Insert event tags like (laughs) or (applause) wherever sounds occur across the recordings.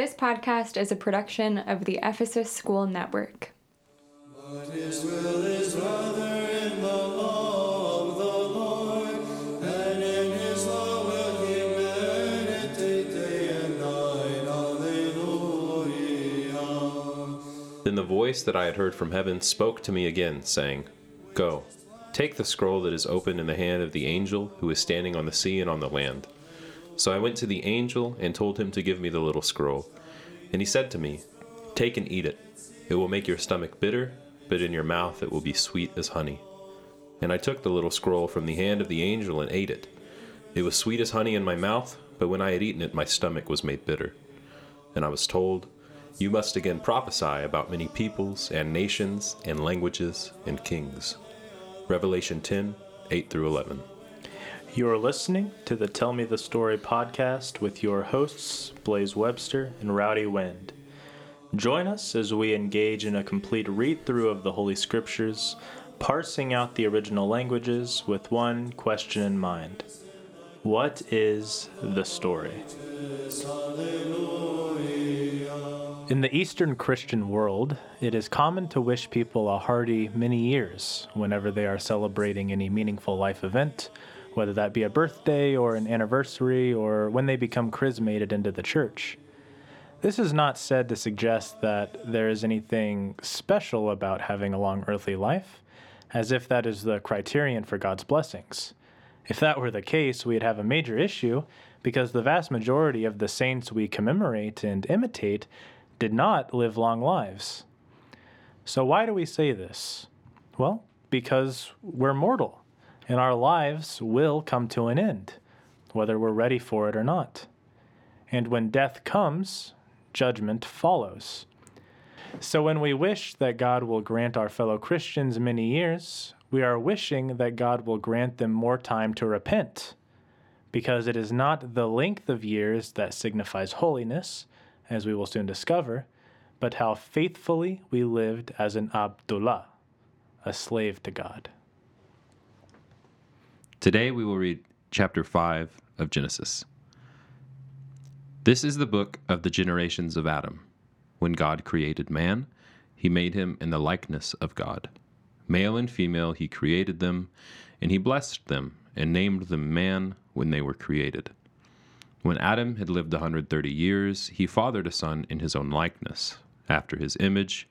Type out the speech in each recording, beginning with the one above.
This podcast is a production of the Ephesus School Network. Then the voice that I had heard from heaven spoke to me again, saying, Go, take the scroll that is open in the hand of the angel who is standing on the sea and on the land. So I went to the angel and told him to give me the little scroll. And he said to me, Take and eat it. It will make your stomach bitter, but in your mouth it will be sweet as honey. And I took the little scroll from the hand of the angel and ate it. It was sweet as honey in my mouth, but when I had eaten it, my stomach was made bitter. And I was told, You must again prophesy about many peoples and nations and languages and kings. Revelation 10 8 through 11. You are listening to the Tell Me the Story podcast with your hosts, Blaze Webster and Rowdy Wind. Join us as we engage in a complete read through of the Holy Scriptures, parsing out the original languages with one question in mind What is the story? In the Eastern Christian world, it is common to wish people a hearty many years whenever they are celebrating any meaningful life event, whether that be a birthday or an anniversary or when they become chrismated into the church. This is not said to suggest that there is anything special about having a long earthly life, as if that is the criterion for God's blessings. If that were the case, we'd have a major issue because the vast majority of the saints we commemorate and imitate did not live long lives. So, why do we say this? Well, because we're mortal and our lives will come to an end, whether we're ready for it or not. And when death comes, judgment follows. So, when we wish that God will grant our fellow Christians many years, we are wishing that God will grant them more time to repent, because it is not the length of years that signifies holiness, as we will soon discover, but how faithfully we lived as an Abdullah, a slave to God. Today we will read chapter 5 of Genesis. This is the book of the generations of Adam. When God created man, he made him in the likeness of God. Male and female he created them, and he blessed them and named them man when they were created. When Adam had lived a 130 years, he fathered a son in his own likeness, after his image,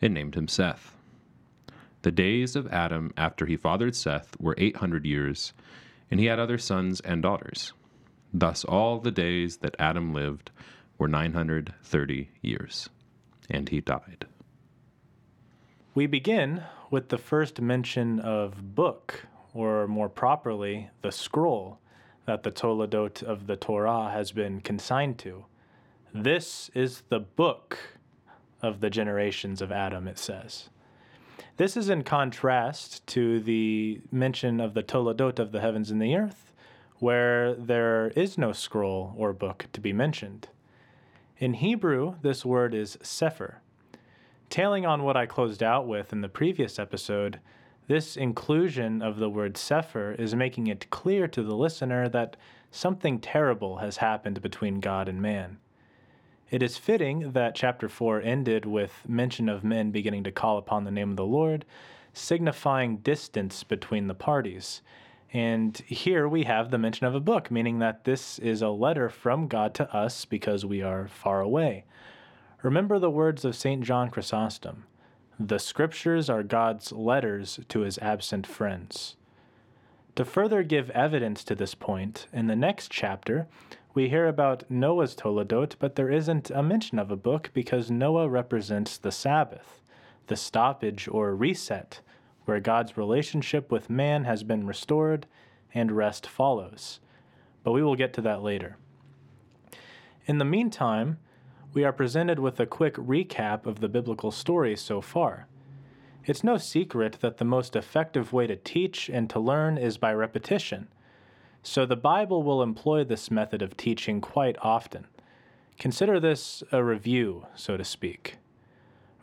and named him Seth. The days of Adam after he fathered Seth were 800 years, and he had other sons and daughters. Thus all the days that Adam lived were 930 years, and he died. We begin with the first mention of book, or more properly, the scroll that the Toledot of the Torah has been consigned to. This is the book of the generations of Adam, it says. This is in contrast to the mention of the Toledot of the heavens and the earth, where there is no scroll or book to be mentioned. In Hebrew, this word is sefer. Tailing on what I closed out with in the previous episode, this inclusion of the word sefer is making it clear to the listener that something terrible has happened between God and man. It is fitting that chapter 4 ended with mention of men beginning to call upon the name of the Lord, signifying distance between the parties. And here we have the mention of a book, meaning that this is a letter from God to us because we are far away. Remember the words of St. John Chrysostom The scriptures are God's letters to his absent friends. To further give evidence to this point, in the next chapter, we hear about Noah's Toledot, but there isn't a mention of a book because Noah represents the Sabbath, the stoppage or reset, where God's relationship with man has been restored and rest follows. But we will get to that later. In the meantime, we are presented with a quick recap of the biblical story so far. It's no secret that the most effective way to teach and to learn is by repetition. So the Bible will employ this method of teaching quite often. Consider this a review, so to speak.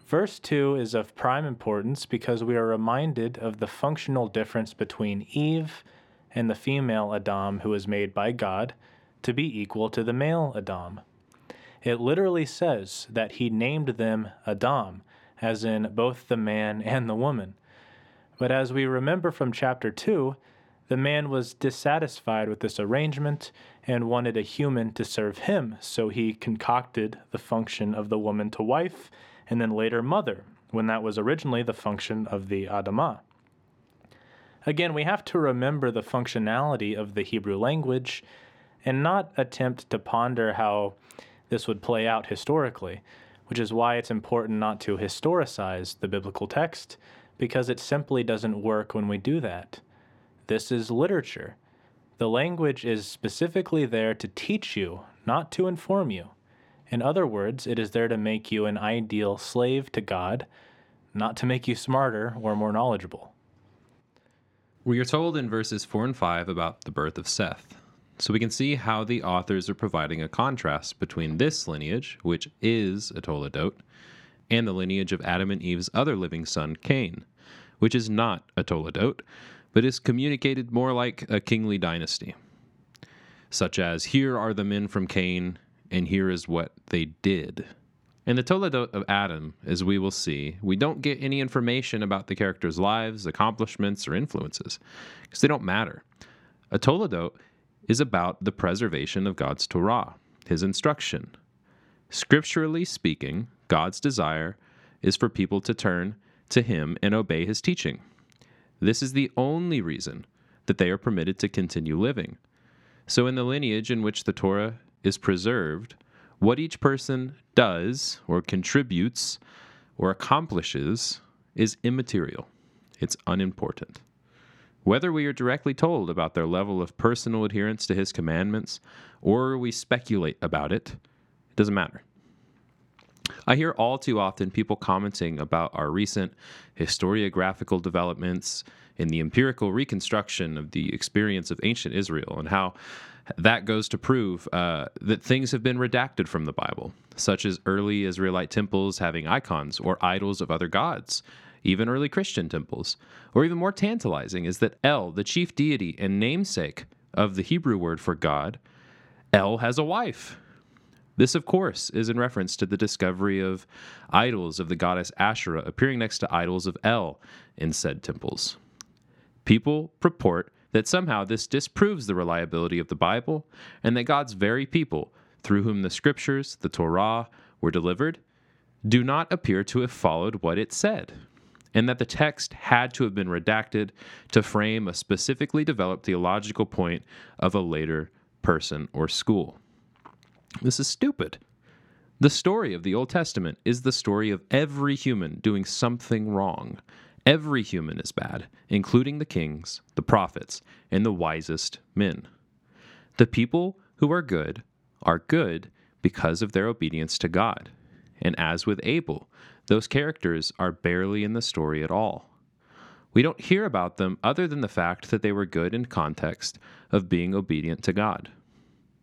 Verse 2 is of prime importance because we are reminded of the functional difference between Eve and the female Adam who was made by God to be equal to the male Adam. it literally says that he named them Adam, as in both the man and the woman. But as we remember from chapter 2, the man was dissatisfied with this arrangement and wanted a human to serve him, so he concocted the function of the woman to wife and then later mother, when that was originally the function of the Adamah. Again, we have to remember the functionality of the Hebrew language and not attempt to ponder how this would play out historically, which is why it's important not to historicize the biblical text, because it simply doesn't work when we do that. This is literature. The language is specifically there to teach you, not to inform you. In other words, it is there to make you an ideal slave to God, not to make you smarter or more knowledgeable. We are told in verses 4 and 5 about the birth of Seth. So we can see how the authors are providing a contrast between this lineage, which is a Toledot, and the lineage of Adam and Eve's other living son, Cain, which is not a Toledot, but is communicated more like a kingly dynasty, such as here are the men from Cain, and here is what they did. In the Toledot of Adam, as we will see, we don't get any information about the characters' lives, accomplishments, or influences, because they don't matter. A Toledot is about the preservation of God's Torah, his instruction. Scripturally speaking, God's desire is for people to turn to him and obey his teaching. This is the only reason that they are permitted to continue living. So, in the lineage in which the Torah is preserved, what each person does or contributes or accomplishes is immaterial. It's unimportant. Whether we are directly told about their level of personal adherence to his commandments or we speculate about it, it doesn't matter. I hear all too often people commenting about our recent historiographical developments in the empirical reconstruction of the experience of ancient Israel and how that goes to prove uh, that things have been redacted from the Bible, such as early Israelite temples having icons or idols of other gods, even early Christian temples. Or even more tantalizing is that El, the chief deity and namesake of the Hebrew word for God, El has a wife. This, of course, is in reference to the discovery of idols of the goddess Asherah appearing next to idols of El in said temples. People purport that somehow this disproves the reliability of the Bible and that God's very people, through whom the scriptures, the Torah, were delivered, do not appear to have followed what it said, and that the text had to have been redacted to frame a specifically developed theological point of a later person or school. This is stupid. The story of the Old Testament is the story of every human doing something wrong. Every human is bad, including the kings, the prophets, and the wisest men. The people who are good are good because of their obedience to God. And as with Abel, those characters are barely in the story at all. We don't hear about them other than the fact that they were good in context of being obedient to God.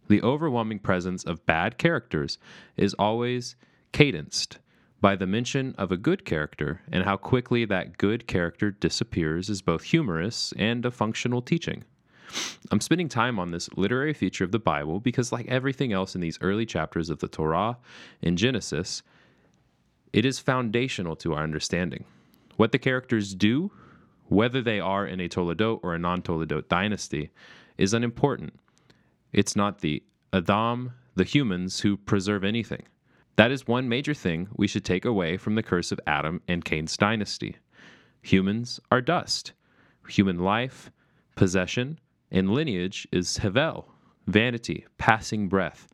The overwhelming presence of bad characters is always cadenced by the mention of a good character, and how quickly that good character disappears is both humorous and a functional teaching. I'm spending time on this literary feature of the Bible because, like everything else in these early chapters of the Torah and Genesis, it is foundational to our understanding. What the characters do, whether they are in a Toledot or a non Toledot dynasty, is unimportant. It's not the Adam, the humans, who preserve anything. That is one major thing we should take away from the curse of Adam and Cain's dynasty. Humans are dust. Human life, possession, and lineage is Hevel, vanity, passing breath.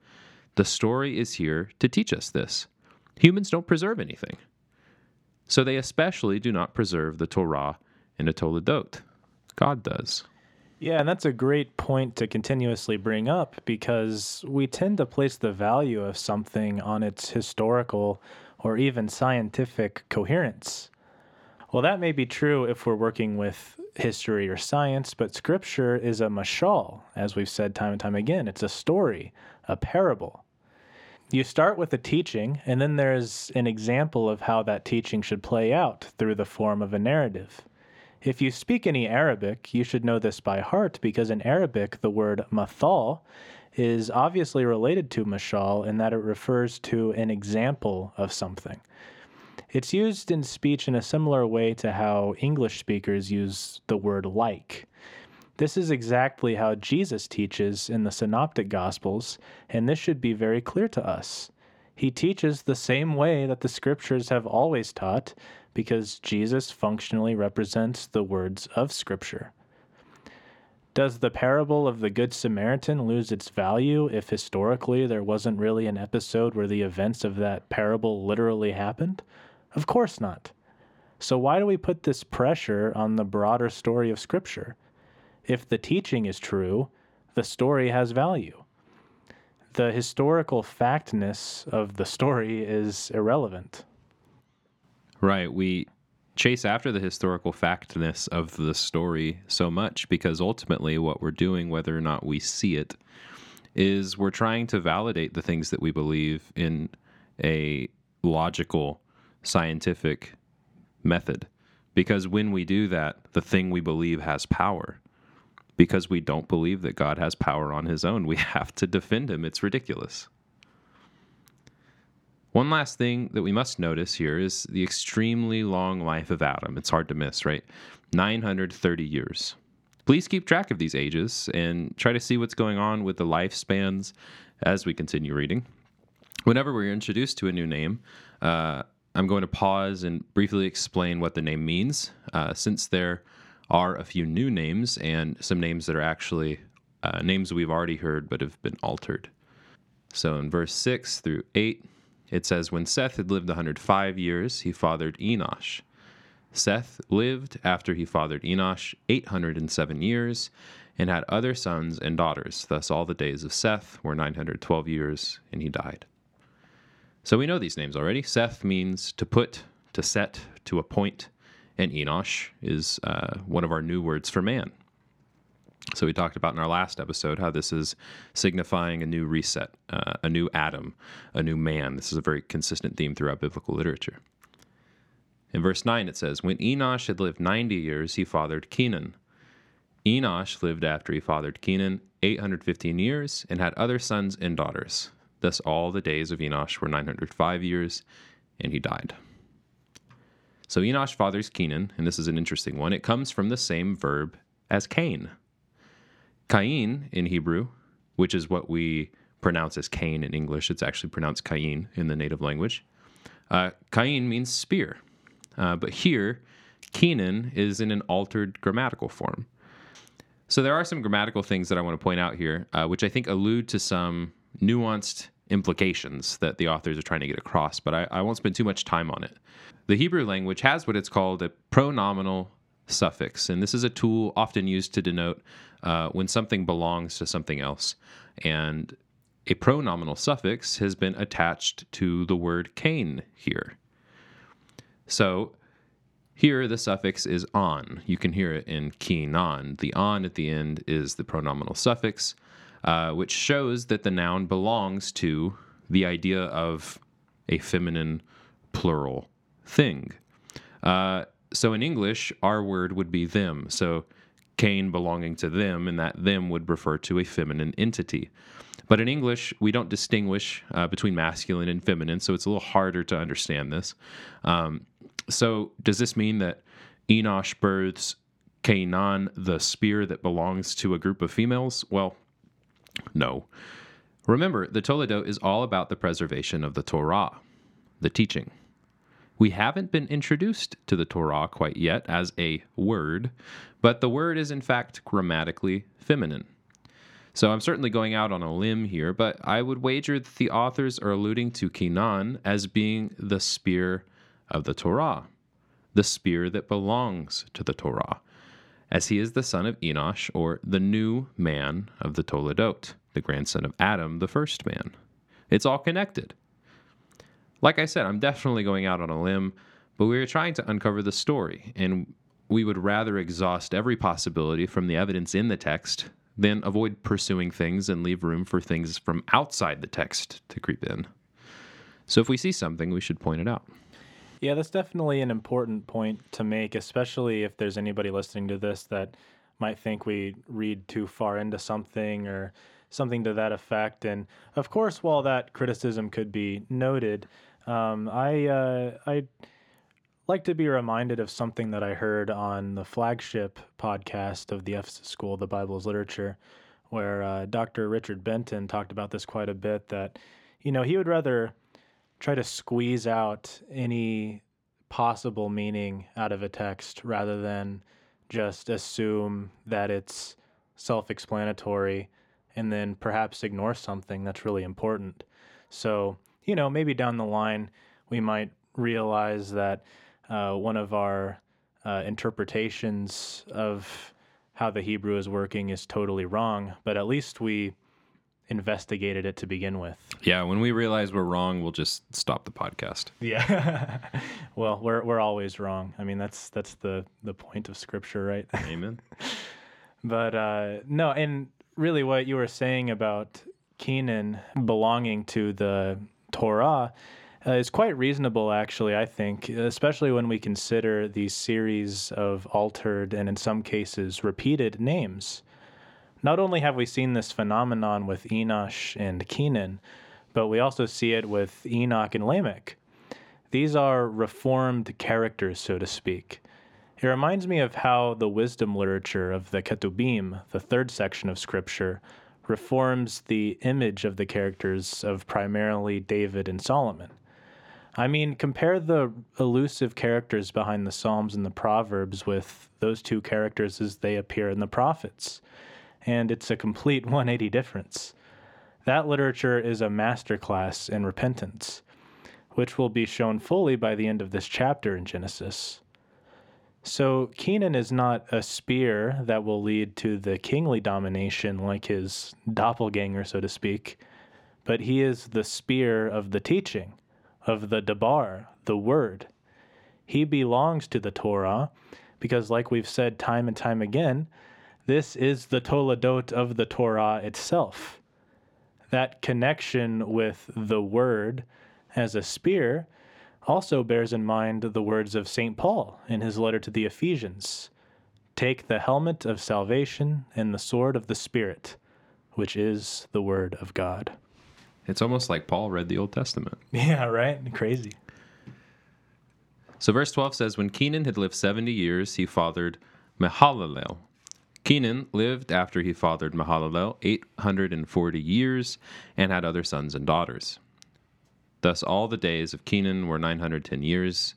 The story is here to teach us this. Humans don't preserve anything. So they especially do not preserve the Torah and the Toledot. God does. Yeah, and that's a great point to continuously bring up because we tend to place the value of something on its historical or even scientific coherence. Well, that may be true if we're working with history or science, but scripture is a mashal, as we've said time and time again. It's a story, a parable. You start with a teaching, and then there's an example of how that teaching should play out through the form of a narrative. If you speak any Arabic, you should know this by heart because in Arabic, the word mathal is obviously related to mashal in that it refers to an example of something. It's used in speech in a similar way to how English speakers use the word like. This is exactly how Jesus teaches in the Synoptic Gospels, and this should be very clear to us. He teaches the same way that the scriptures have always taught because Jesus functionally represents the words of Scripture. Does the parable of the Good Samaritan lose its value if historically there wasn't really an episode where the events of that parable literally happened? Of course not. So, why do we put this pressure on the broader story of Scripture? If the teaching is true, the story has value. The historical factness of the story is irrelevant. Right. We chase after the historical factness of the story so much because ultimately what we're doing, whether or not we see it, is we're trying to validate the things that we believe in a logical, scientific method. Because when we do that, the thing we believe has power. Because we don't believe that God has power on his own, we (laughs) have to defend him. It's ridiculous. One last thing that we must notice here is the extremely long life of Adam. It's hard to miss, right? 930 years. Please keep track of these ages and try to see what's going on with the lifespans as we continue reading. Whenever we're introduced to a new name, uh, I'm going to pause and briefly explain what the name means, uh, since there are a few new names and some names that are actually uh, names we've already heard but have been altered. So in verse 6 through 8, it says, When Seth had lived 105 years, he fathered Enosh. Seth lived after he fathered Enosh 807 years and had other sons and daughters. Thus, all the days of Seth were 912 years, and he died. So we know these names already. Seth means to put, to set, to appoint, and Enosh is uh, one of our new words for man. So we talked about in our last episode how this is signifying a new reset, uh, a new Adam, a new man. This is a very consistent theme throughout biblical literature. In verse 9, it says, When Enosh had lived 90 years, he fathered Kenan. Enosh lived after he fathered Kenan 815 years and had other sons and daughters. Thus, all the days of Enosh were 905 years, and he died. So, Enosh fathers Kenan, and this is an interesting one. It comes from the same verb as Cain. Cain in Hebrew, which is what we pronounce as Cain in English, it's actually pronounced Cain in the native language. Uh, Cain means spear. Uh, but here, Kenan is in an altered grammatical form. So there are some grammatical things that I want to point out here, uh, which I think allude to some nuanced implications that the authors are trying to get across, but I, I won't spend too much time on it. The Hebrew language has what it's called a pronominal suffix, and this is a tool often used to denote uh, when something belongs to something else. And a pronominal suffix has been attached to the word Cain here. So here the suffix is on. You can hear it in Kenan. The on at the end is the pronominal suffix, uh, which shows that the noun belongs to the idea of a feminine plural thing. Uh, so in English, our word would be them. So Cain belonging to them, and that them would refer to a feminine entity. But in English, we don't distinguish uh, between masculine and feminine, so it's a little harder to understand this. Um, so, does this mean that Enosh births Canaan, the spear that belongs to a group of females? Well, no. Remember, the Toledot is all about the preservation of the Torah, the teaching. We haven't been introduced to the Torah quite yet as a word, but the word is in fact grammatically feminine. So I'm certainly going out on a limb here, but I would wager that the authors are alluding to Kenan as being the spear of the Torah, the spear that belongs to the Torah, as he is the son of Enosh, or the new man of the Toledot, the grandson of Adam, the first man. It's all connected. Like I said, I'm definitely going out on a limb, but we are trying to uncover the story, and we would rather exhaust every possibility from the evidence in the text than avoid pursuing things and leave room for things from outside the text to creep in. So if we see something, we should point it out. Yeah, that's definitely an important point to make, especially if there's anybody listening to this that might think we read too far into something or something to that effect. And of course, while that criticism could be noted, um, I uh, I like to be reminded of something that I heard on the flagship podcast of the Ephesus School, of the Bible as Literature, where uh, Dr. Richard Benton talked about this quite a bit. That you know he would rather try to squeeze out any possible meaning out of a text rather than just assume that it's self explanatory and then perhaps ignore something that's really important. So, you know, maybe down the line, we might realize that uh, one of our uh, interpretations of how the Hebrew is working is totally wrong, but at least we investigated it to begin with. Yeah, when we realize we're wrong, we'll just stop the podcast. Yeah. (laughs) well, we're we're always wrong. I mean, that's that's the the point of scripture, right? (laughs) Amen. But uh, no, and really, what you were saying about Kenan belonging to the Torah uh, is quite reasonable, actually. I think, especially when we consider these series of altered and, in some cases, repeated names. Not only have we seen this phenomenon with Enosh and Kenan, but we also see it with Enoch and Lamech. These are reformed characters, so to speak. It reminds me of how the wisdom literature of the Ketubim, the third section of Scripture, reforms the image of the characters of primarily David and Solomon. I mean, compare the elusive characters behind the Psalms and the Proverbs with those two characters as they appear in the prophets, and it's a complete (laughs) 180 difference. That literature is a masterclass in repentance, which will be shown fully by the end of this chapter in Genesis. So Kenan is not a spear that will lead to the kingly domination like his doppelganger, so to speak, but he is the spear of the teaching, of the Debar, the word. He belongs to the Torah because, like we've said time and time again, this is the Toledot of the Torah itself. That connection with the word as a spear also bears in mind the words of St. Paul in his letter to the Ephesians Take the helmet of salvation and the sword of the Spirit, which is the word of God. It's almost like Paul read the Old Testament. (laughs) Yeah, right? Crazy. So, verse 12 says, When Kenan had lived 70 years, he fathered Mahalalel. Kenan lived after he fathered Mahalalel 840 years and had other sons and daughters. Thus, all the days of Kenan were 910 years,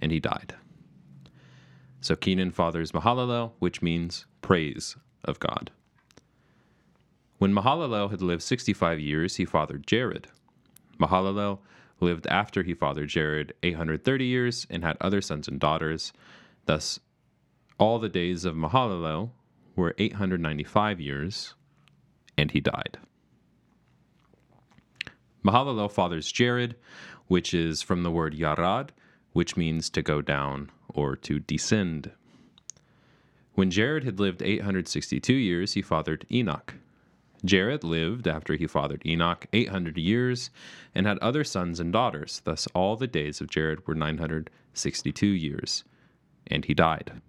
and he died. So, Kenan fathers Mahalalel, which means praise of God. When Mahalalel had lived 65 years, he fathered Jared. Mahalalel lived after he fathered Jared 830 years and had other sons and daughters. Thus, all the days of Mahalalel were 895 years, and he died. Mahalalel fathers Jared, which is from the word yarad, which means to go down or to descend. When Jared had lived 862 years, he fathered Enoch. Jared lived after he fathered Enoch 800 years and had other sons and daughters. Thus, all the days of Jared were 962 years, and he died.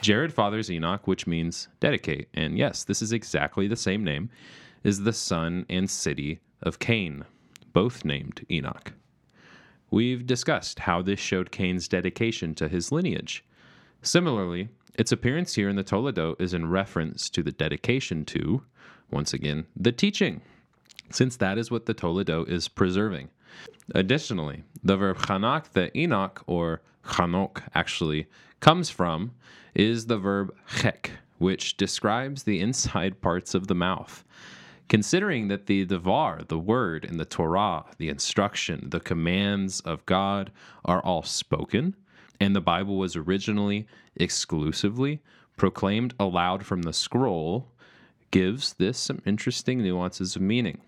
Jared fathers Enoch, which means dedicate. And yes, this is exactly the same name as the son and city of Cain, both named Enoch. We've discussed how this showed Cain's dedication to his lineage. Similarly, its appearance here in the Toledot is in reference to the dedication to, once again, the teaching, since that is what the Toledot is preserving. Additionally, the verb chanok that Enoch, or chanok actually, comes from is the verb chek, which describes the inside parts of the mouth. Considering that the Devar, the word in the Torah, the instruction, the commands of God are all spoken, and the Bible was originally exclusively proclaimed aloud from the scroll, gives this some interesting nuances of meaning.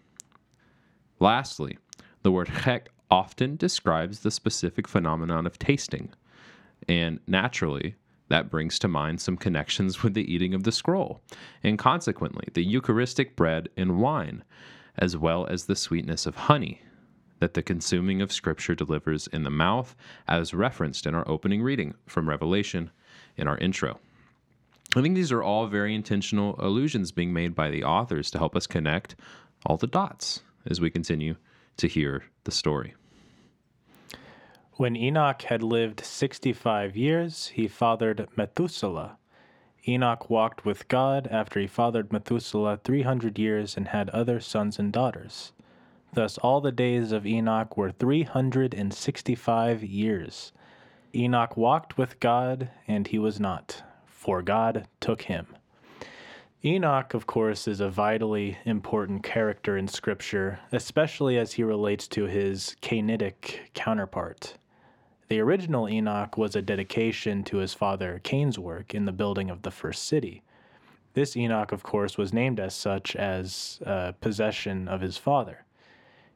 Lastly, the word chek often describes the specific phenomenon of tasting, and naturally, that brings to mind some connections with the eating of the scroll, and consequently, the Eucharistic bread and wine, as well as the sweetness of honey that the consuming of Scripture delivers in the mouth, as referenced in our opening reading from Revelation in our intro. I think these are all very intentional allusions being made by the authors to help us connect all the dots as we continue to hear the story. When Enoch had lived 65 years, he fathered Methuselah. Enoch walked with God after he fathered Methuselah 300 years and had other sons and daughters. Thus, all the days of Enoch were 365 years. Enoch walked with God, and he was not, for God took him. Enoch, of course, is a vitally important character in Scripture, especially as he relates to his Cainitic counterpart. The original Enoch was a dedication to his father Cain's work in the building of the first city. This Enoch, of course, was named as such as a possession of his father,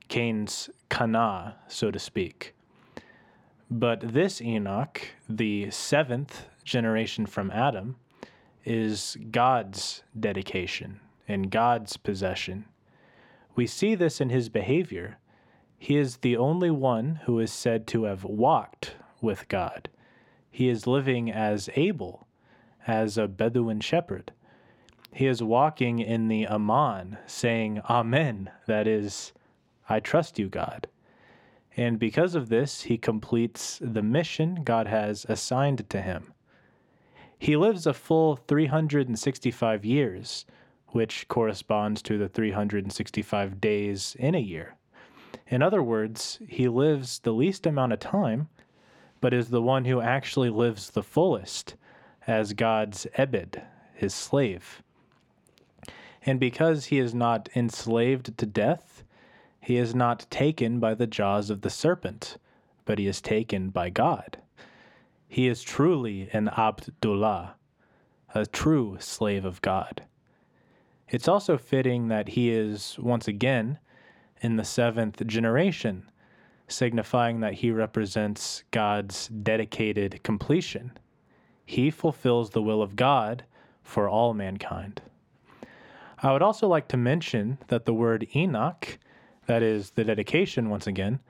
Cain's kana, so to speak. But this Enoch, the seventh generation from Adam, is God's dedication and God's possession. We see this in his behavior. He is the only one who is said to have walked with God. He is living as Abel, as a Bedouin shepherd. He is walking in the Aman, saying, Amen, that is, I trust you, God. And because of this, he completes the mission God has assigned to him. He lives a full 365 years, which corresponds to the 365 days in a year. In other words, he lives the least amount of time, but is the one who actually lives the fullest as God's Ebed, his slave. And because he is not enslaved to death, he is not taken by the jaws of the serpent, but he is taken by God. He is truly an Abdullah, a true slave of God. It's also fitting that he is, once again, in the seventh generation, signifying that he represents God's dedicated completion. He fulfills the will of God for all mankind. I would also like to mention that the word Enoch, that is the dedication once again,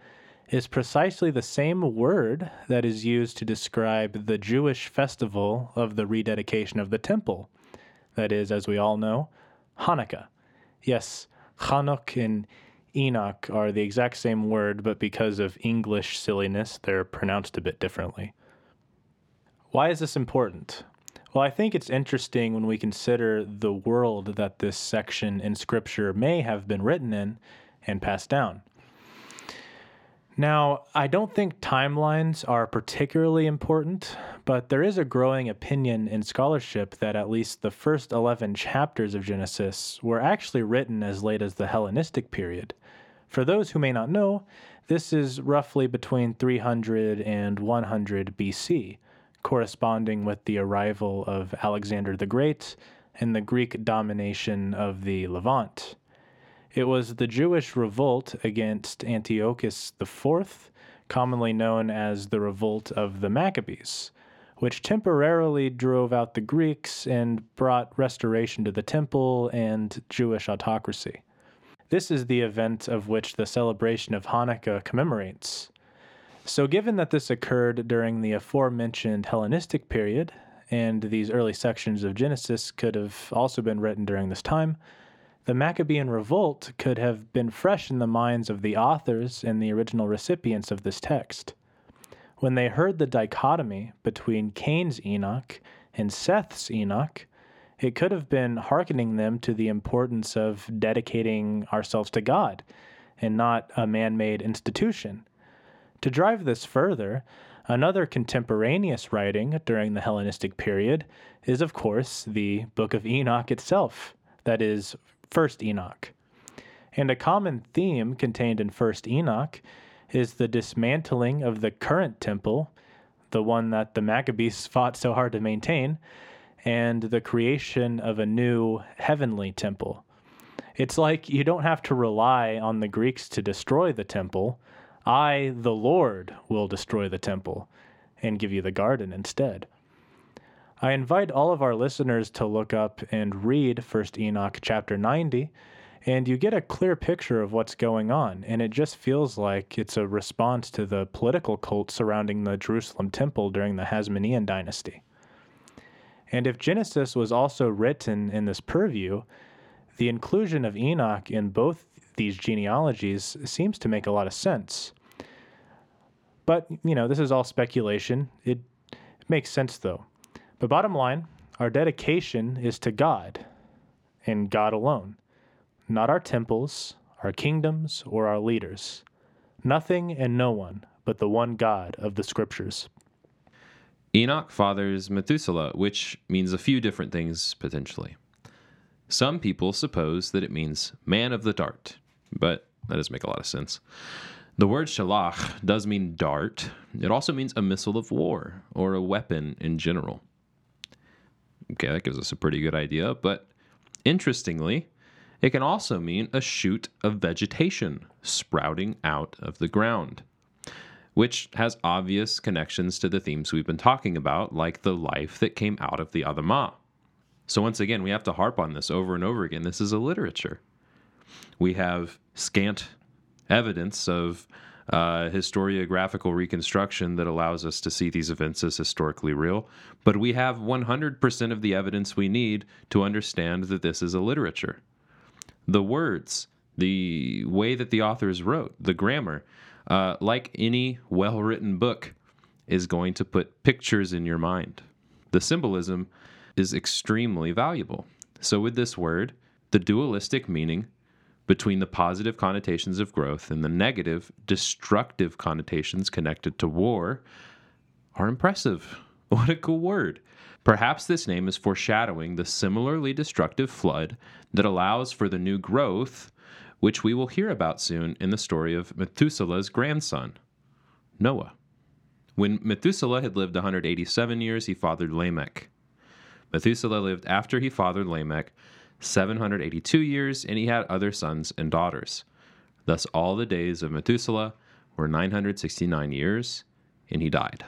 is precisely the same word that is used to describe the Jewish festival of the rededication of the temple. That is, as we all know, Hanukkah. Yes, Chanuk and Enoch are the exact same word, but because of English silliness, they're pronounced a bit differently. Why is this important? Well, I think it's interesting when we consider the world that this section in Scripture may have been written in and passed down. Now, I don't think timelines are particularly important, but there is a growing opinion in scholarship that at least the first 11 chapters of Genesis were actually written as late as the Hellenistic period. For those who may not know, this is roughly between 300 and 100 BC, corresponding with the arrival of Alexander the Great and the Greek domination of the Levant. It was the Jewish revolt against Antiochus IV, commonly known as the Revolt of the Maccabees, which temporarily drove out the Greeks and brought restoration to the temple and Jewish autocracy. This is the event of which the celebration of Hanukkah commemorates. So, given that this occurred during the aforementioned Hellenistic period, and these early sections of Genesis could have also been written during this time, the Maccabean revolt could have been fresh in the minds of the authors and the original recipients of this text. When they heard the dichotomy between Cain's Enoch and Seth's Enoch, it could have been hearkening them to the importance of dedicating ourselves to God and not a man made institution. To drive this further, another contemporaneous writing during the Hellenistic period is, of course, the Book of Enoch itself, that is, First Enoch. And a common theme contained in First Enoch is the dismantling of the current temple, the one that the Maccabees fought so hard to maintain, and the creation of a new heavenly temple. It's like you don't have to rely on the Greeks to destroy the temple. I, the Lord, will destroy the temple and give you the garden instead. I invite all of our listeners to look up and read 1st Enoch chapter 90, and you get a clear picture of what's going on, and it just feels like it's a response to the political cult surrounding the Jerusalem temple during the Hasmonean dynasty. And if Genesis was also written in this purview, the inclusion of Enoch in both these genealogies seems to make a lot of sense. But, you know, this is all speculation. It makes sense, though. But bottom line, our dedication is to God and God alone, not our temples, our kingdoms, or our leaders. Nothing and no one but the one God of the scriptures. Enoch fathers Methuselah, which means a few different things potentially. Some people suppose that it means man of the dart, but that doesn't make a lot of sense. The word shalach does mean dart. It also means a missile of war or a weapon in general. Okay, that gives us a pretty good idea, but interestingly, it can also mean a shoot of vegetation sprouting out of the ground, which has obvious connections to the themes we've been talking about, like the life that came out of the Adamah. So, once again, we have to harp on this over and over again. This is a literature. We have scant evidence of uh, historiographical reconstruction that allows us to see these events as historically real, but we have 100% of the evidence we need to understand that this is a literature. The words, the way that the authors wrote, the grammar, uh, like any well written book, is going to put pictures in your mind. The symbolism is extremely valuable. So, with this word, the dualistic meaning between the positive connotations of growth and the negative, destructive connotations connected to war are impressive. (laughs) What a cool word. Perhaps this name is foreshadowing the similarly destructive flood that allows for the new growth, which we will hear about soon in the story of Methuselah's grandson, Noah. When Methuselah had lived 187 years, he fathered Lamech. Methuselah lived after he fathered Lamech 782 years, and he had other sons and daughters. Thus, all the days of Methuselah were 969 years, and he died.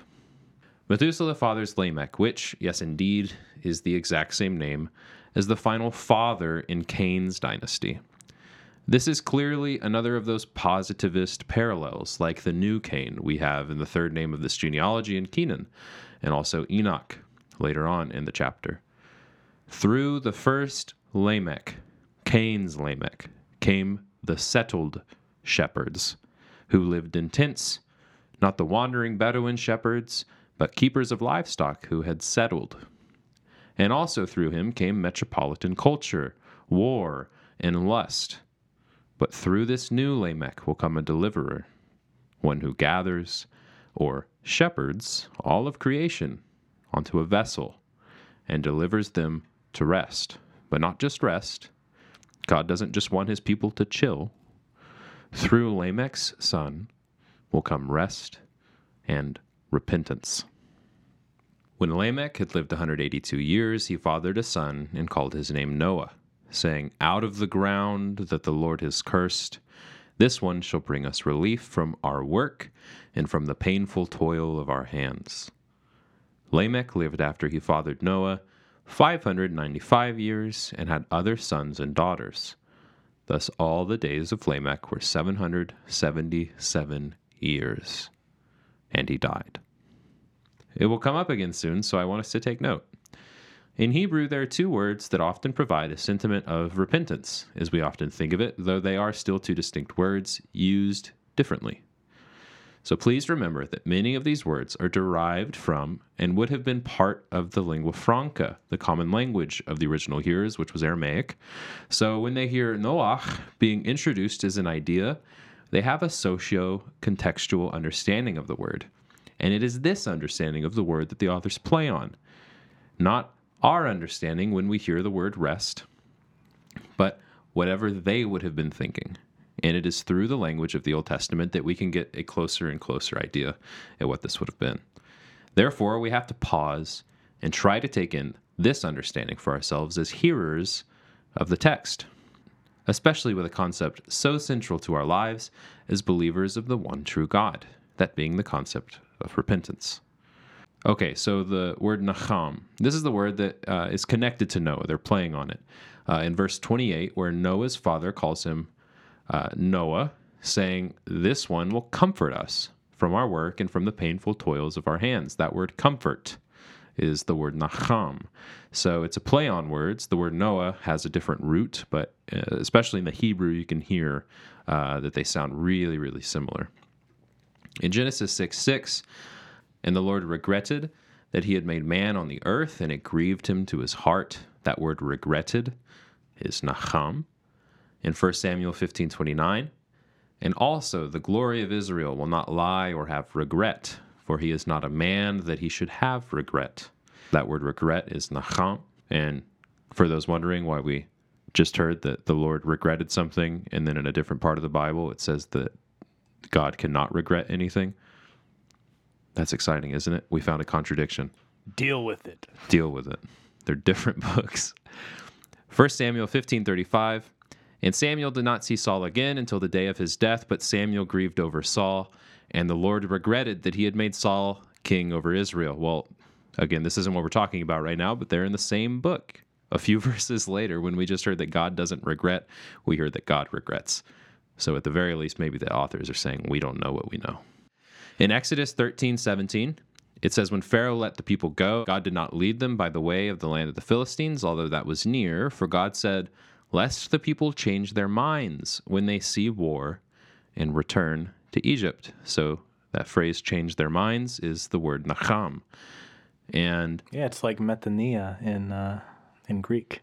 Methuselah fathers Lamech, which, yes, indeed, is the exact same name as the final father in Cain's dynasty. This is clearly another of those positivist parallels, like the new Cain we have in the third name of this genealogy in Kenan, and also Enoch later on in the chapter. Through the first Lamech, Cain's Lamech, came the settled shepherds, who lived in tents, not the wandering Bedouin shepherds, but keepers of livestock who had settled. And also through him came metropolitan culture, war, and lust. But through this new Lamech will come a deliverer, one who gathers, or shepherds, all of creation onto a vessel and delivers them to rest. But not just rest. God doesn't just want his people to chill. Through Lamech's son will come rest and repentance. When Lamech had lived 182 years, he fathered a son and called his name Noah, saying, Out of the ground that the Lord has cursed, this one shall bring us relief from our work and from the painful toil of our hands. Lamech lived after he fathered Noah 595 years and had other sons and daughters. Thus all the days of Lamech were 777 years, and he died. It will come up again soon, so I want us to take note. In Hebrew, there are two words that often provide a sentiment of repentance, as we often think of it, though they are still two distinct words used differently. So please remember that many of these words are derived from and would have been part of the lingua franca, the common language of the original hearers, which was Aramaic. So when they hear Noach being introduced as an idea, they have a socio contextual understanding of the word. And it is this understanding of the word that the authors play on, not our understanding when we hear the word rest, but whatever they would have been thinking. And it is through the language of the Old Testament that we can get a closer and closer idea at what this would have been. Therefore, we have to pause and try to take in this understanding for ourselves as hearers of the text, especially with a concept so central to our lives as believers of the one true God, that being the concept of repentance. Okay, so the word nacham. This is the word that uh, is connected to Noah. They're playing on it. Uh, in verse 28, where Noah's father calls him uh, Noah, saying, This one will comfort us from our work and from the painful toils of our hands. That word comfort is the word Nacham. So it's a play on words. The word Noah has a different root, but uh, especially in the Hebrew, you can hear uh, that they sound really, really similar. In Genesis 6 6, and the Lord regretted that he had made man on the earth, and it grieved him to his heart. That word regretted is Nacham. In 1 Samuel 15 29, and also the glory of Israel will not lie or have regret, for he is not a man that he should have regret. That word regret is nacham. And for those wondering why we just heard that the Lord regretted something, and then in a different part of the Bible it says that God cannot regret anything. That's exciting, isn't it? We found a contradiction. Deal with it. Deal with it. They're different (laughs) books. 1 Samuel 15:35 And Samuel did not see Saul again until the day of his death, but Samuel grieved over Saul, and the Lord regretted that he had made Saul king over Israel. Well, again, this isn't what we're talking about right now, but they're in the same book. A few (laughs) verses later, when we just heard that God doesn't regret, we heard that God regrets. So at the very least, maybe the authors are saying we don't know what we know. In Exodus 13, 17, it says, When Pharaoh let the people go, God did not lead them by the way of the land of the Philistines, although that was near, for God said, Lest the people change their minds when they see war and return to Egypt. So that phrase, change their minds, is the word nacham. And Yeah, it's like metania in uh, in Greek.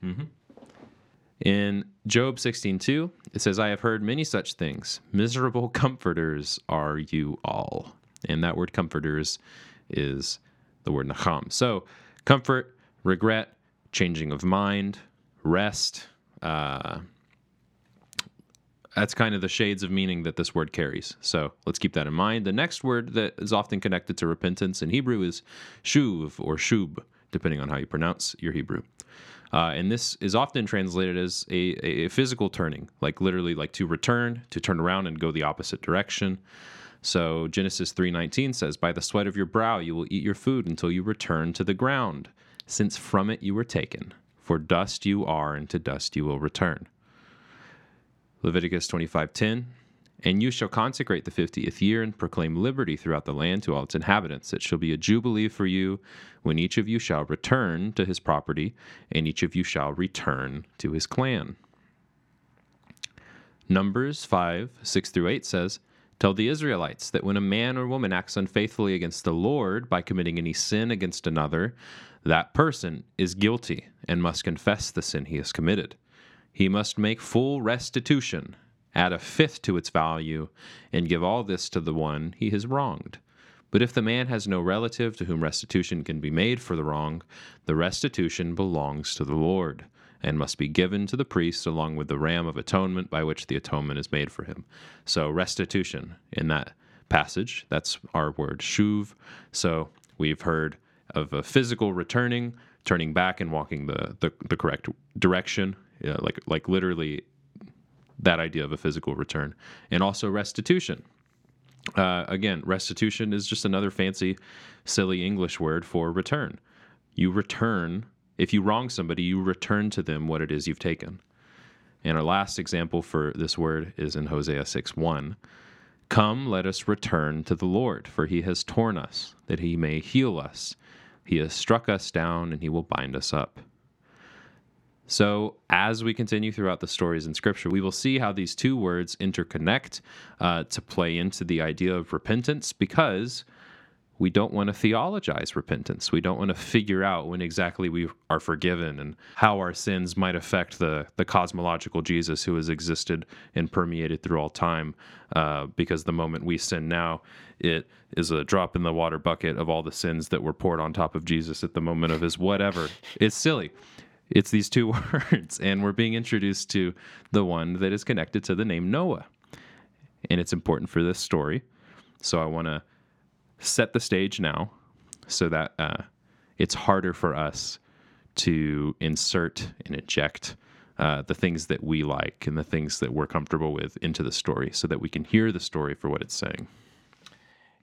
In Job 16:2, it says, "I have heard many such things. Miserable comforters are you all." And that word comforters is the word nacham. So, comfort, regret, changing of mind, rest, uh, that's kind of the shades of meaning that this word carries. So let's keep that in mind. The next word that is often connected to repentance in Hebrew is shuv or shub, depending on how you pronounce your Hebrew. Uh, and this is often translated as a, a physical turning, like literally like to return, to turn around and go the opposite direction. So Genesis 3:19 says, "By the sweat of your brow you will eat your food until you return to the ground, since from it you were taken. For dust you are, and to dust you will return." Leviticus 25:10 And you shall consecrate the 50th year and proclaim liberty throughout the land to all its inhabitants. It shall be a jubilee for you when each of you shall return to his property and each of you shall return to his clan. Numbers 5, 6 through 8 says, Tell the Israelites that when a man or woman acts unfaithfully against the Lord by committing any sin against another, that person is guilty and must confess the sin he has committed. He must make full restitution, add a fifth to its value, and give all this to the one he has wronged. But if the man has no relative to whom restitution can be made for the wrong, the restitution belongs to the Lord, and must be given to the priest along with the ram of atonement by which the atonement is made for him. So, restitution in that passage, that's our word, shuv. So, we've heard of a physical returning, turning back and walking the, the, the correct direction, yeah, like, like literally that idea of a physical return, and also restitution. Uh, again, restitution is just another fancy, silly English word for return. You return, if you wrong somebody, you return to them what it is you've taken. And our last example for this word is in Hosea 6 1. Come, let us return to the Lord, for he has torn us, that he may heal us. He has struck us down, and he will bind us up. So, as we continue throughout the stories in Scripture, we will see how these two words interconnect uh, to play into the idea of repentance because we don't want to theologize repentance. We don't want to figure out when exactly we are forgiven and how our sins might affect the, the cosmological Jesus who has existed and permeated through all time. Uh, because the moment we sin now, it is a drop in the water bucket of all the sins that were poured on top of Jesus at the moment of his whatever. It's silly. It's these two (laughs) words, and we're being introduced to the one that is connected to the name Noah. And it's important for this story. So I want to set the stage now so that uh, it's harder for us to insert and inject uh, the things that we like and the things that we're comfortable with into the story so that we can hear the story for what it's saying.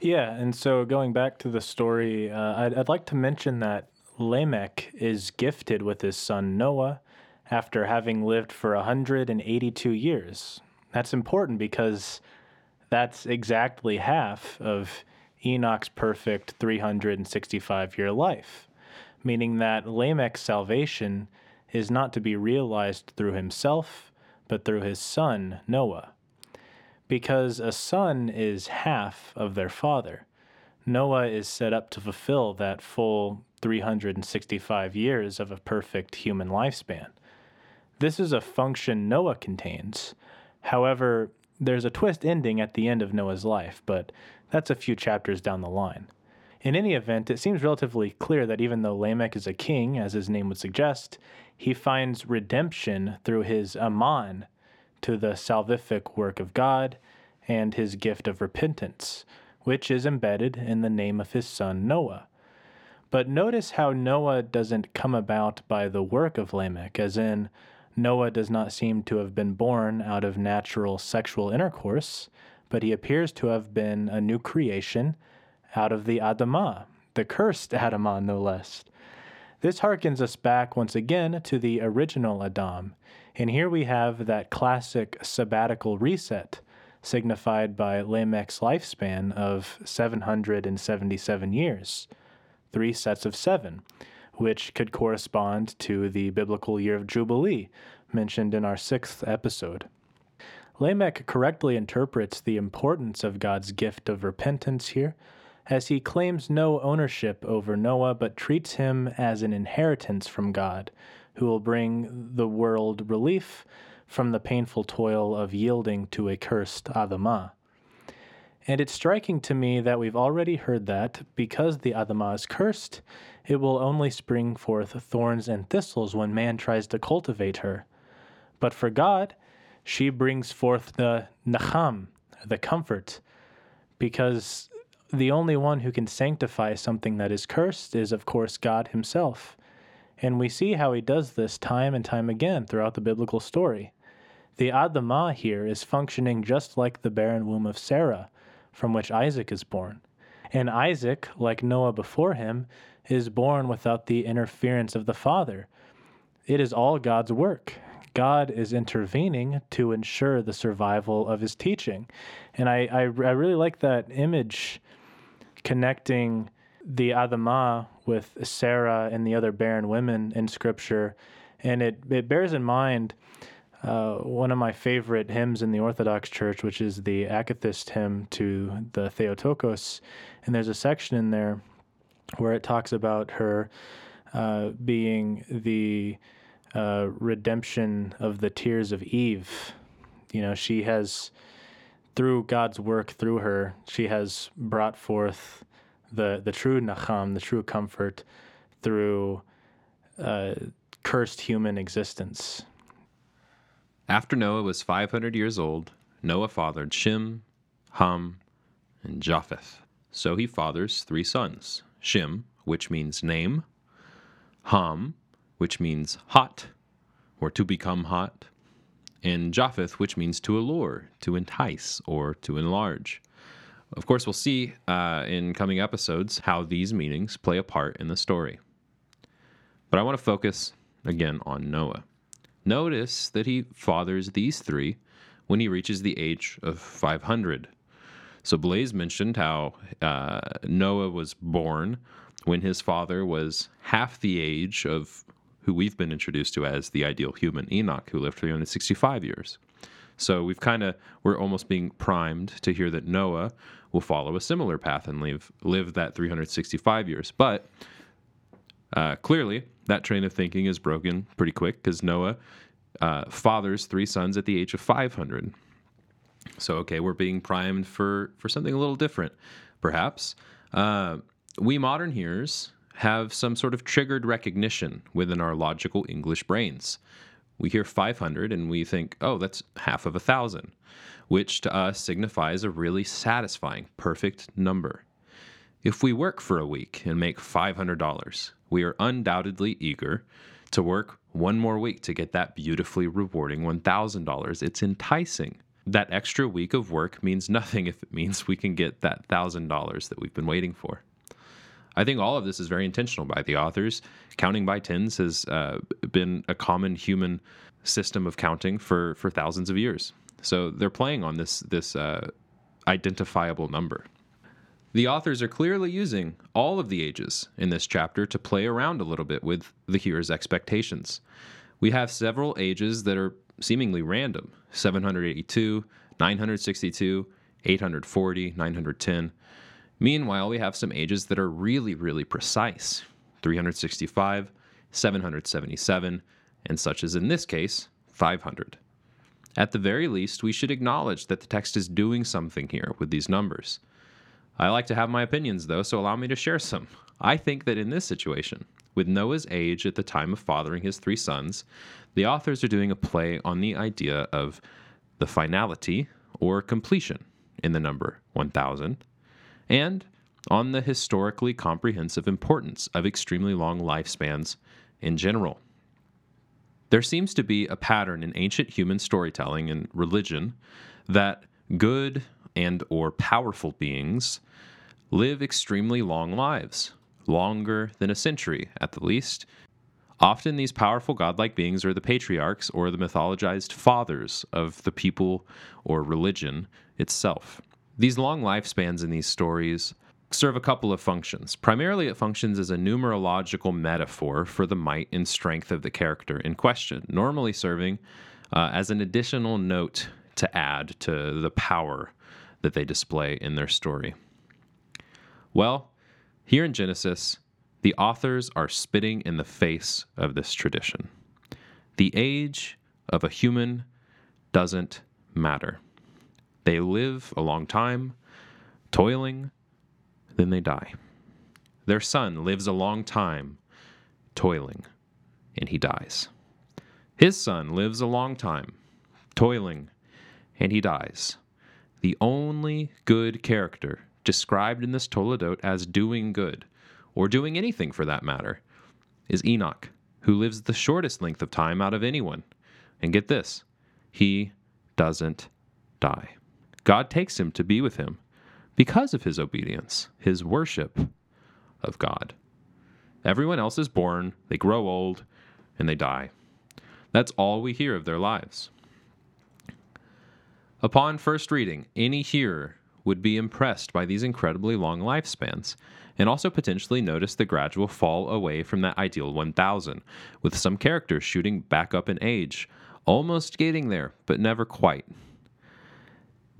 Yeah, and so going back to the story, uh, I'd, I'd like to mention that Lamech is gifted with his son Noah after having lived for 182 years. That's important because that's exactly half of Enoch's perfect 365 year life. meaning that Lamech's salvation is not to be realized through himself, but through his son, Noah. Because a son is half of their father, Noah is set up to fulfill that full 365 years of a perfect human lifespan. This is a function Noah contains. However, there's a twist ending at the end of Noah's life, but that's a few chapters down the line. In any event, it seems relatively clear that even though Lamech is a king, as his name would suggest, he finds redemption through his Aman to the salvific work of God and his gift of repentance, which is embedded in the name of his son Noah. But notice how Noah doesn't come about by the work of Lamech, as in, Noah does not seem to have been born out of natural sexual intercourse, but he appears to have been a new creation out of the Adamah, the cursed Adamah, no less. This harkens us back once again to the original Adam, and here we have that classic sabbatical reset, signified by Lamech's lifespan of 777 years, three sets of seven, which could correspond to the biblical year of Jubilee mentioned in our sixth episode. Lamech correctly interprets the importance of God's gift of repentance here, as he claims no ownership over Noah but treats him as an inheritance from God, who will bring the world relief from the painful toil of yielding to a cursed Adamah. And it's striking to me that we've already heard that because the Adamah is cursed, it will only spring forth thorns and thistles when man tries to cultivate her. But for God, she brings forth the nacham, the comfort, because the only one who can sanctify something that is cursed is, of course, God Himself. And we see how He does this time and time again throughout the biblical story. The Adamah here is functioning just like the barren womb of Sarah, from which Isaac is born. And Isaac, like Noah before him, is born without the interference of the father. It is all God's work. God is intervening to ensure the survival of his teaching. And I, I, I really like that image connecting the Adamah with Sarah and the other barren women in Scripture. And it, it bears in mind uh, one of my favorite hymns in the Orthodox Church, which is the Akathist hymn to the Theotokos. And there's a section in there where it talks about her uh, being the uh, redemption of the tears of Eve. You know, she has, through God's work through her, she has brought forth the, the true Nacham, the true comfort through uh, cursed human existence. After Noah was 500 years old, Noah fathered Shem, Ham, and Japheth. So he fathers three sons Shem, which means name, Ham, which means hot or to become hot, and Japheth, which means to allure, to entice, or to enlarge. Of course, we'll see uh, in coming episodes how these meanings play a part in the story. But I want to focus again on Noah. Notice that he fathers these three when he reaches the age of 500. So Blaise mentioned how uh, Noah was born when his father was half the age of who we've been introduced to as the ideal human, Enoch, who lived 365 years. So we've kind of we're almost being primed to hear that Noah will follow a similar path and live live that 365 years. But uh, clearly, that train of thinking is broken pretty quick because Noah uh, fathers three sons at the age of 500. So, okay, we're being primed for, for something a little different, perhaps. Uh, we modern hearers have some sort of triggered recognition within our logical English brains. We hear 500 and we think, oh, that's half of a thousand, which to us signifies a really satisfying, perfect number. If we work for a week and make $500, we are undoubtedly eager to work one more week to get that beautifully rewarding $1,000. It's enticing. That extra week of work means nothing if it means we can get that $1,000 that we've been waiting for. I think all of this is very intentional by the authors. Counting by tens has uh, been a common human system of counting for, for thousands of years. So they're playing on this this uh, identifiable number. The authors are clearly using all of the ages in this chapter to play around a little bit with the hearer's expectations. We have several ages that are seemingly random 782, 962, 840, 910. Meanwhile, we have some ages that are really, really precise 365, 777, and such as in this case, 500. At the very least, we should acknowledge that the text is doing something here with these numbers. I like to have my opinions, though, so allow me to share some. I think that in this situation, with Noah's age at the time of fathering his three sons, the authors are doing a play on the idea of the finality or completion in the number 1000 and on the historically comprehensive importance of extremely long lifespans in general. There seems to be a pattern in ancient human storytelling and religion that good and or powerful beings live extremely long lives, longer than a century at the least. Often these powerful godlike beings are the patriarchs or the mythologized fathers of the people or religion itself. These long lifespans in these stories serve a couple of functions. Primarily, it functions as a numerological metaphor for the might and strength of the character in question, normally serving uh, as an additional note to add to the power that they display in their story. Well, here in Genesis, the authors are spitting in the face of this tradition. The age of a human doesn't matter. They live a long time, toiling, then they die. Their son lives a long time, toiling, and he dies. His son lives a long time, toiling, and he dies. The only good character described in this Toledot as doing good, or doing anything for that matter, is Enoch, who lives the shortest length of time out of anyone. And get this, he doesn't die. God takes him to be with him because of his obedience, his worship of God. Everyone else is born, they grow old, and they die. That's all we hear of their lives. Upon first reading, any hearer would be impressed by these incredibly long lifespans, and also potentially notice the gradual fall away from that ideal 1000, with some characters shooting back up in age, almost getting there, but never quite.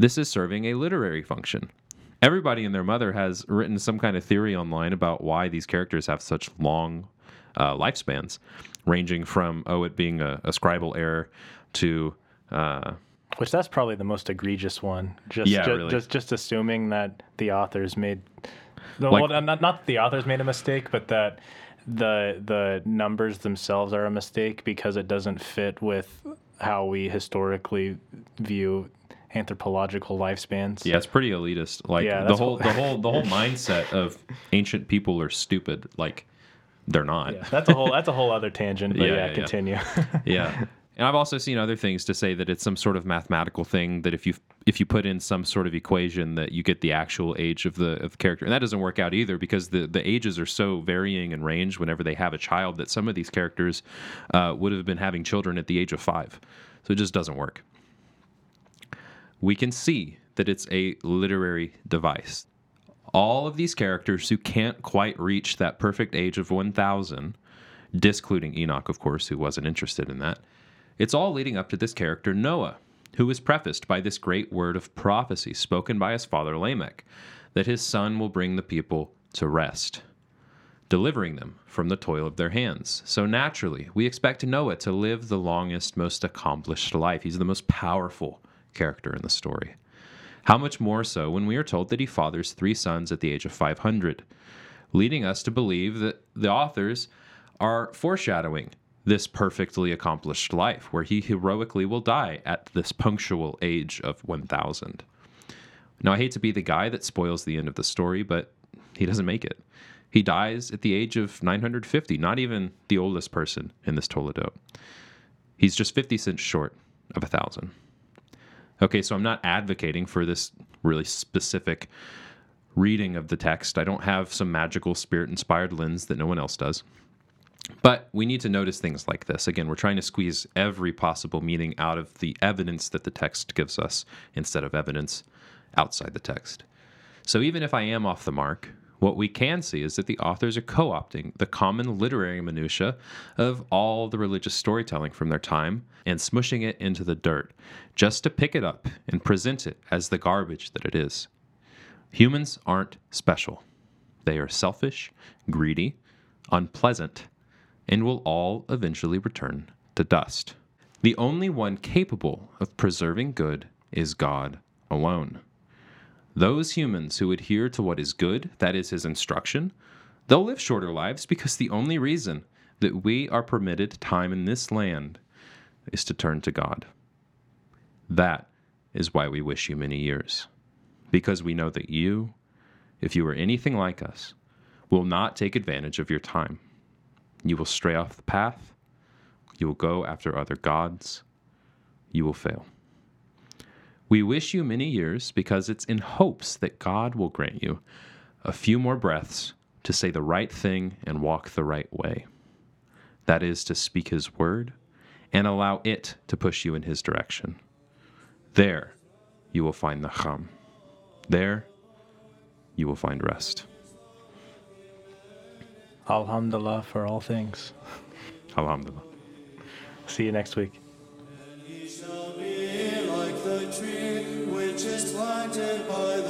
This is serving a literary function. Everybody and their mother has written some kind of theory online about why these characters have such long uh, lifespans, ranging from, oh, it being a, a scribal error to. Uh, Which that's probably the most egregious one. Just, Yeah, ju- really. just, just assuming that the authors made, Like- well, not, not that the authors made a mistake, but that the the numbers themselves are a mistake because it doesn't fit with how we historically view anthropological lifespans. Yeah, it's pretty elitist. Like Yeah, the whole the (laughs) whole the whole mindset of ancient people are stupid. Like they're not. Yeah, that's a whole that's a whole other tangent. But (laughs) yeah, yeah. continue. (laughs) yeah. And I've also seen other things to say that it's some sort of mathematical thing that if you if you put in some sort of equation that you get the actual age of the of the character, and that doesn't work out either because the the ages are so varying in range whenever they have a child that some of these characters uh, would have been having children at the age of five, so it just doesn't work. We can see that it's a literary device. All of these characters who can't quite reach that perfect age of 1000 discluding Enoch, of course, who wasn't interested in that. It's all leading up to this character, Noah, who is prefaced by this great word of prophecy spoken by his father Lamech, that his son will bring the people to rest, delivering them from the toil of their hands. So naturally, we expect Noah to live the longest, most accomplished life. He's the most powerful character in the story. How much more so when we are told that he fathers three sons at the age of 500, leading us to believe that the authors are foreshadowing this perfectly accomplished life where he heroically will die at this punctual age of 1000. Now, I hate to be the guy that spoils the end of the story, but he doesn't make it. He dies at the age of 950, not even the oldest person in this Toledot. He's just 50 cents short of a thousand. Okay, so I'm not advocating for this really specific reading of the text. I don't have some magical spirit inspired lens that no one else does. But we need to notice things like this. Again, we're trying to squeeze every possible meaning out of the evidence that the text gives us instead of evidence outside the text. So even if I am off the mark, what we can see is that the authors are co opting the common literary minutiae of all the religious storytelling from their time and smushing it into the dirt, just to pick it up and present it as the garbage that it is. Humans aren't special. They are selfish, greedy, unpleasant, and will all eventually return to dust. The only one capable of preserving good is God alone. Those humans who adhere to what is good, that is his instruction, they'll live shorter lives because the only reason that we are permitted time in this land is to turn to God. That is why we wish you many years. Because we know that you, if you are anything like us, will not take advantage of your time. You will stray off the path. You will go after other gods. You will fail. We wish you many years because it's in hopes that God will grant you a few more breaths to say the right thing and walk the right way. That is, to speak His word and allow it to push you in His direction. There, you will find nacham. There, you will find rest. Alhamdulillah for all things. Alhamdulillah. See you next week. Planted by the.